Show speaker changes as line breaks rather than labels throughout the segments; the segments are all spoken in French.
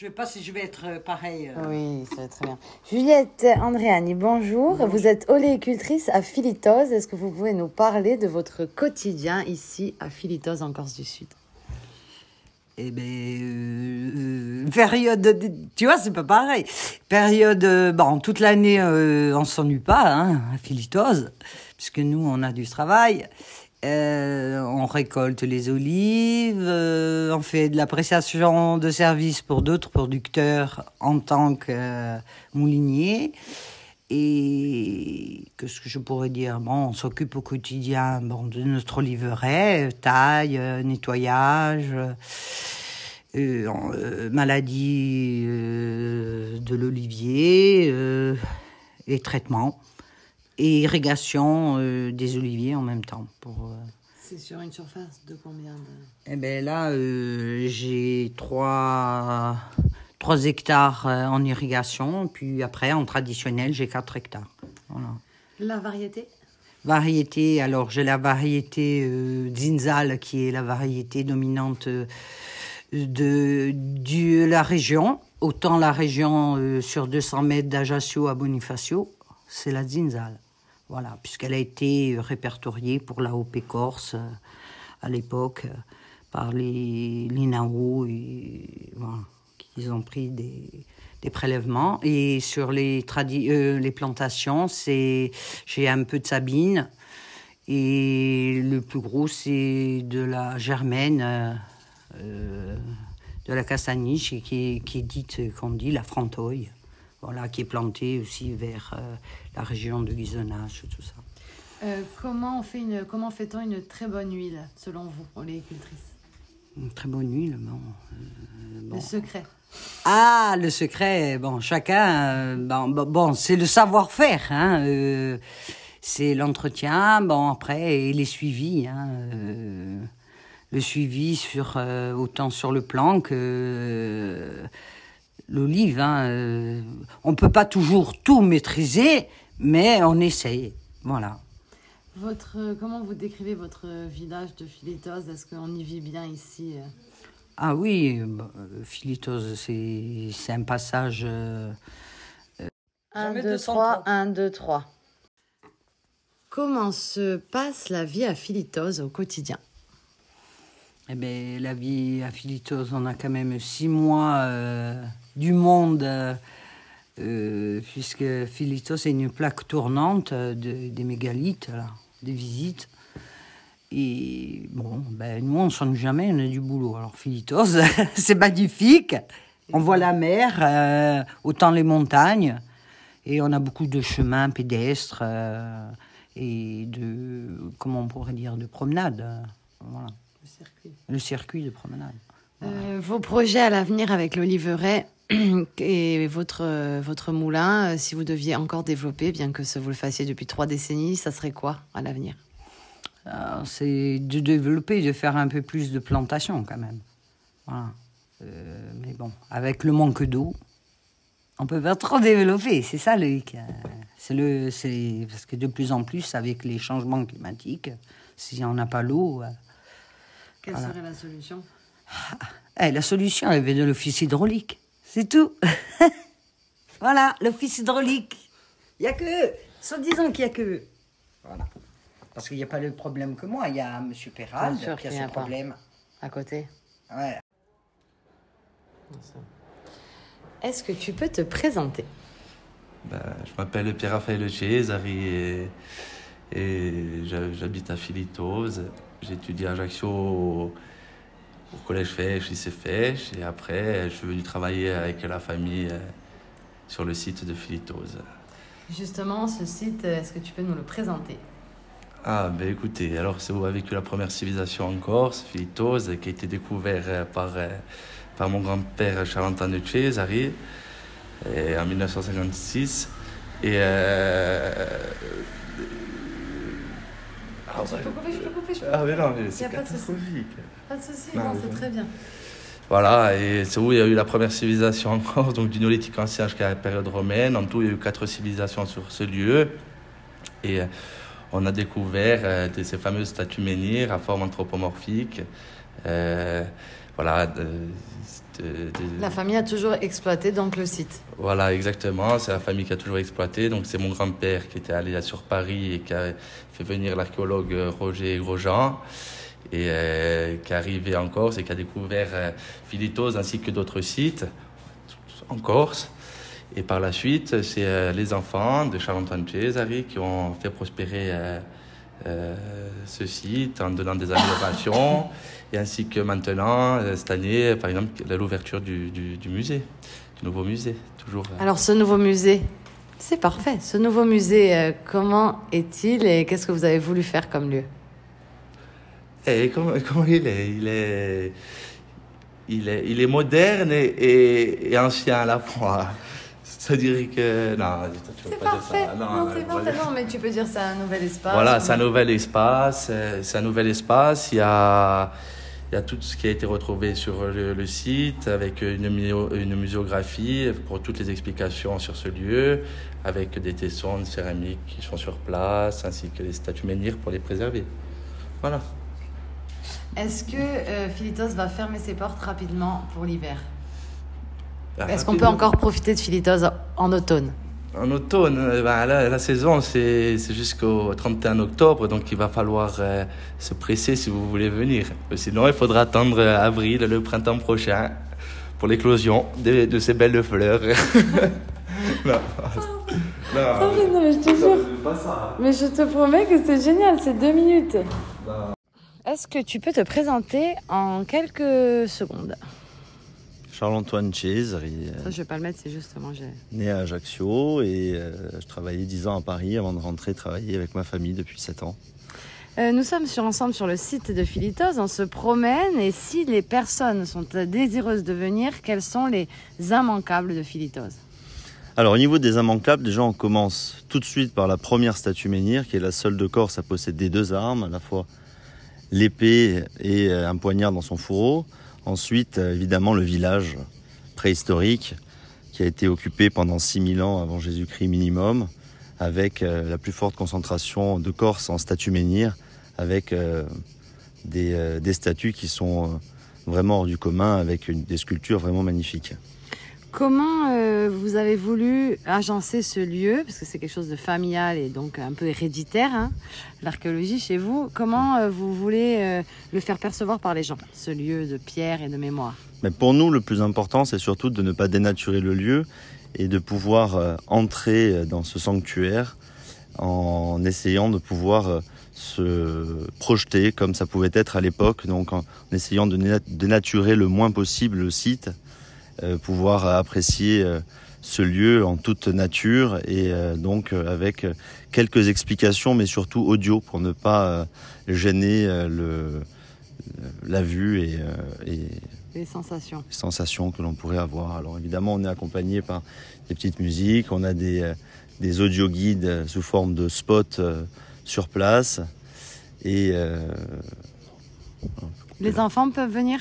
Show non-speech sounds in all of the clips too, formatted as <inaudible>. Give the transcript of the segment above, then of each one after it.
Je ne sais pas si je vais être euh, pareil. euh.
Oui, ça va très bien. Juliette Andréani, bonjour. Vous êtes oléicultrice à Philitose. Est-ce que vous pouvez nous parler de votre quotidien ici à Philitose en Corse du Sud?
Eh ben, euh, euh, période, de- tu vois, c'est pas pareil. Période, euh, bon, toute l'année, euh, on s'ennuie pas, hein, à Philitose, puisque nous, on a du travail. Euh, on récolte les olives, euh, on fait de l'appréciation de services pour d'autres producteurs en tant que euh, moulinier. Et qu'est-ce que je pourrais dire? Bon, on s'occupe au quotidien bon, de notre euh, taille, nettoyage, maladie de l'olivier et traitement et irrigation euh, des oliviers en même temps. Pour, euh,
C'est sur une surface de combien de...
eh ben là, euh, j'ai trois, trois hectares en irrigation, puis après, en traditionnel, j'ai 4 hectares. Voilà.
La variété?
Variété, alors j'ai la variété Zinzal, qui est la variété dominante de, de la région. Autant la région euh, sur 200 mètres d'Ajaccio à Bonifacio, c'est la Zinzal. Voilà, puisqu'elle a été répertoriée pour la OP Corse euh, à l'époque euh, par les l'INAO et voilà, qu'ils ont pris des, prélèvements. Et sur les, euh, les plantations, c'est j'ai un peu de Sabine et le plus gros c'est de la Germaine, de la Castaniche qui est, qui est dite, qu'on dit, la Frantoille. Voilà, qui est plantée aussi vers euh, la région de Guisonnage, tout ça.
Euh, comment on fait une comment fait-on une très bonne huile selon vous, oléicultrice
Une très bonne huile, bon. euh, bon.
Le secret.
Ah, le secret, bon, chacun, bon, bon, bon, c'est le savoir-faire, hein, c'est l'entretien, bon, après, et les suivis, hein, le suivi sur, autant sur le plan que l'olive, hein, euh, on peut pas toujours tout maîtriser, mais on essaye, voilà.
Votre euh, comment vous décrivez votre village de Philitose Est-ce qu'on y vit bien ici euh?
Ah oui, euh, bah, euh, Philitose, c'est, c'est un passage... euh,
1,
Jamais
2,
230.
3, 1, 2, 3. Comment se passe la vie à Philitose au quotidien?
Eh ben, la vie à Philitose, on a quand même six mois euh, du monde, euh, euh, puisque Philitose est une plaque tournante de- des mégalithes, là, des visites. Et bon, ben, nous, on ne s'ennuie jamais, on a du boulot. Alors, Philitose, <laughs> c'est magnifique. On voit la mer, euh, autant les montagnes. Et on a beaucoup de chemins pédestres euh, et de, comment on pourrait dire, de promenades. Voilà
Le circuit.
le circuit de promenade.
Euh, vos projets à l'avenir avec l'oliveraie <clears throat> et votre, euh, votre moulin, euh, si vous deviez encore développer, bien que vous le fassiez depuis trois décennies, ça serait quoi à l'avenir?
Alors, C'est de développer, de faire un peu plus de plantation quand même. Voilà. Euh, mais bon, avec le manque d'eau, on peut pas trop développer. C'est ça le. Euh, C'est le, c'est parce que de plus en plus, avec les changements climatiques, si on n'a pas l'eau,
Quelle
Voilà.
serait la solution?
Eh, la solution, elle vient de l'office hydraulique. C'est tout. <laughs> voilà, l'office hydraulique. Il y a que, soi-disant qu'il y a que. Voilà. Parce qu'il n'y a pas le problème que moi. Il y a M. Perral
Bien sûr
qui a
qu'il y
ce
pas.
problème.
À côté
Ouais.
Est-ce que tu peux te présenter?
Ben, je m'appelle Pierre-Raphaël Cesari et, et j'ha- j'habite à Philitose. J'étudie à Ajaccio au, collège Fèche, lycée Fèche. Et après, je suis venu travailler avec la famille euh, sur le site de Philitose.
Justement, ce site, est-ce que tu peux nous le présenter?
Ah, ben écoutez, alors c'est où a vécu la première civilisation en Corse, Philitose, qui a été découvert euh, par, euh, par mon grand-père Charles-Antoine Cesari et en 1956. Et. Euh, ah,
Je peux couper, je peux couper, je peux
ah, mais non, mais
Y a
c'est
pas de souci.
catastrophique.
Pas de souci,
Non,
c'est très bien.
Voilà, et c'est où il y a eu la première civilisation en Corse, donc du néolithique ancien jusqu'à la période romaine. En tout, il y a eu quatre civilisations sur ce lieu. Et euh, on a découvert euh, de ces fameuses statues menhirs à forme anthropomorphique. Euh, voilà.
la famille a toujours exploité donc le site.
Voilà, exactement. C'est la famille qui a toujours exploité. Donc c'est mon grand-père qui était allé sur Paris et qui a fait venir l'archéologue Roger Grosjean et euh, qui est arrivé en Corse et qui a découvert euh, Philitos ainsi que d'autres sites en Corse. Et par la suite, c'est euh, les enfants de Charles-Antoine Cesari qui ont fait prospérer ce site en donnant des améliorations, et ainsi que maintenant, cette année, par exemple, l'ouverture du, du, du, musée, du nouveau musée. Toujours.
Alors, ce nouveau musée, c'est parfait. Ce nouveau musée, comment est-il et qu'est-ce que vous avez voulu faire comme lieu?
Et comment, <laughs> comment il est? Il est, il est, il est moderne et, et, ancien à la fois. Ça dirait que. Non,
tu veux pas parfait. dire ça. Non, non c'est parfait. Non, mais tu peux dire c'est un nouvel espace.
Voilà, c'est un nouvel espace. C'est un nouvel espace. Il y a. Il y a tout ce qui a été retrouvé sur le, site avec une, une, muséographie pour toutes les explications sur ce lieu, avec des tessons de céramique qui sont sur place, ainsi que des statues menhirs pour les préserver. Voilà.
Est-ce que euh, Philitos va fermer ses portes rapidement pour l'hiver? Est-ce qu'on peut encore profiter de Philitos en automne?
En automne, euh, bah, la, saison c'est jusqu'au 31 octobre, donc il va falloir euh, se presser si vous voulez venir. Sinon, il faudra attendre avril, le printemps prochain, pour l'éclosion de, de, ces belles fleurs. <laughs>
non. Non, mais je te jure. Mais je te promets que c'est génial, c'est deux minutes. Est-ce que tu peux te présenter en quelques secondes?
Charles-Antoine Cesari.
Ça, je vais pas le mettre, c'est justement.
Né à Ajaccio et euh, je travaillais 10 ans à Paris avant de rentrer travailler avec ma famille depuis 7 ans.
Euh, nous sommes sur, ensemble sur le site de Philitos, on se promène et si les personnes sont désireuses de venir, quels sont les immanquables de Philitos
alors au niveau des immanquables, déjà on commence tout de suite par la première statue menhir qui est la seule de Corse à posséder deux armes, à la fois l'épée et euh, un poignard dans son fourreau. Ensuite, euh, évidemment, le village préhistorique qui a été occupé pendant 6000 ans avant Jésus-Christ minimum, avec euh, la plus forte concentration de Corse en statues menhirs, avec des, statues qui sont vraiment hors du commun, avec des sculptures vraiment magnifiques.
Comment euh, vous avez voulu agencer ce lieu, parce que c'est quelque chose de familial et donc un peu héréditaire, hein, l'archéologie chez vous, comment euh, vous voulez euh, le faire percevoir par les gens, ce lieu de pierre et de mémoire?
Mais Pour nous, le plus important, c'est surtout de ne pas dénaturer le lieu et de pouvoir entrer dans ce sanctuaire en essayant de pouvoir se projeter comme ça pouvait être à l'époque, donc en essayant de dénaturer le moins possible le site pouvoir apprécier euh, ce lieu en toute nature et euh, donc avec quelques explications, mais surtout audio pour ne pas gêner le, la vue et,
les sensations.
Les sensations que l'on pourrait avoir. Alors évidemment, on est accompagné par des petites musiques, on a des, des audio guides sous forme de spots sur place et
les enfants peuvent venir?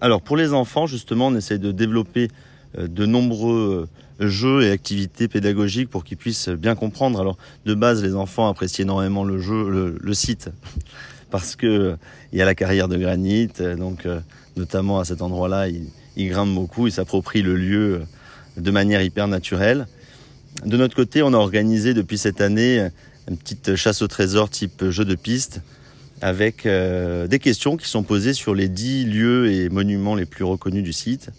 Alors pour les enfants, justement, on essaie de développer euh, de nombreux euh, jeux et activités pédagogiques pour qu'ils puissent bien comprendre. Alors de base, les enfants apprécient énormément le jeu, le, site, <laughs> parce que il y a la carrière de granit, donc euh, notamment à cet endroit-là, ils, ils grimpent beaucoup, ils s'approprient le lieu de manière hyper naturelle. De notre côté, on a organisé depuis cette année une petite chasse au trésor type jeu de piste avec euh, des questions qui sont posées sur les dix lieux et monuments les plus reconnus du site.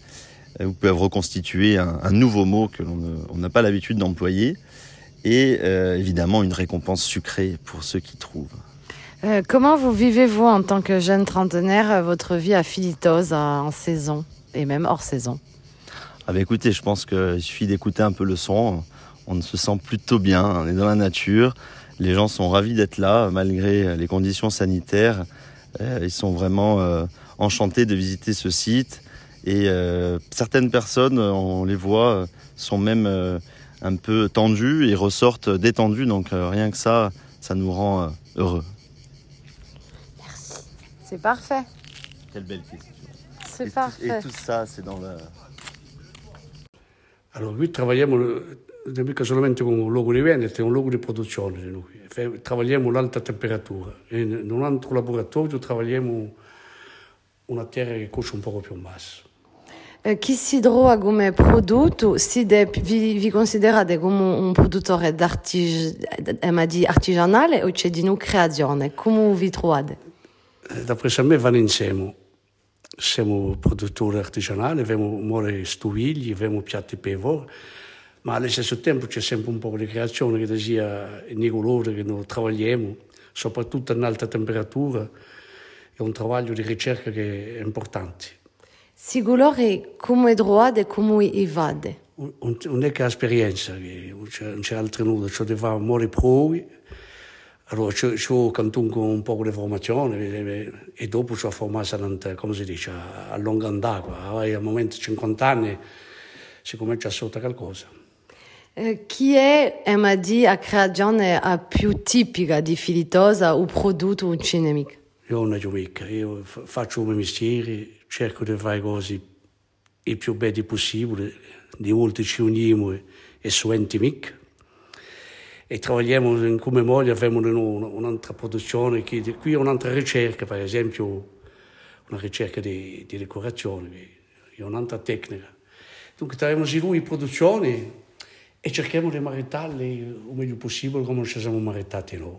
Euh, vous pouvez reconstituer un, nouveau mot que l'on n'a pas l'habitude d'employer et euh, évidemment une récompense sucrée pour ceux qui trouvent.
comment vous vivez-vous en tant que jeune trentenaire votre vie à Philitos en saison et même hors saison?
Ah bah écoutez, je pense qu'il suffit d'écouter un peu le son, on se sent plutôt bien, on est dans la nature, les gens sont ravis d'être là malgré les conditions sanitaires. Euh, ils sont vraiment euh, enchantés de visiter ce site. Et euh, certaines personnes, on les voit, sont même un peu tendues et ressortent détendues. Donc rien que ça, ça nous rend heureux.
Merci. C'est parfait.
Quelle belle question.
C'est parfait.
Et tout ça, c'est dans le...
Alors oui, travaillons non mica solamente un luogo di vendita, è un luogo di produzione. Noi. Lavoriamo l'alta temperatura. In un altro laboratorio lavoriamo una terra che costa un poco più in basso.
Eh, chi si trova come prodotto si de, vi, vi, considerate come un produttore eh, di artigianale o c'è di una creazione? Come vi trovate?
Eh, da presso a me vanno insieme. Siamo produttori artigianali, abbiamo more stovigli, abbiamo piatti per voi, ma allo stesso tempo c'è sempre un po' di creazione che sia nei colori che noi lavoriamo, soprattutto in alta temperatura, è un lavoro di ricerca che è importante.
Sigulore come trovate e come i vade?
Un'unica esperienza, non c'è altro nulla, ci deve fare molti provi, allora ci ho cantato un po' di formazione e dopo ci ho formato, come si dice, a lungo andare, al momento di 50 anni si comincia a sotto qualcosa.
Eh, chi è MAD a creazione più tipica di Filitosa o prodotto un cinemico?
Io non ho mica, io faccio mio mestiere, cerco di fare cose il più belle possibile, di volte ci uniamo e suenti mica. E lavoriamo in come moglie, abbiamo un'altra produzione, che, qui è un'altra ricerca, per esempio una ricerca di, di decorazione, è un'altra tecnica. Dunque abbiamo in produzioni e cerchiamo di maritarli il meglio possibile come ci siamo maritati noi.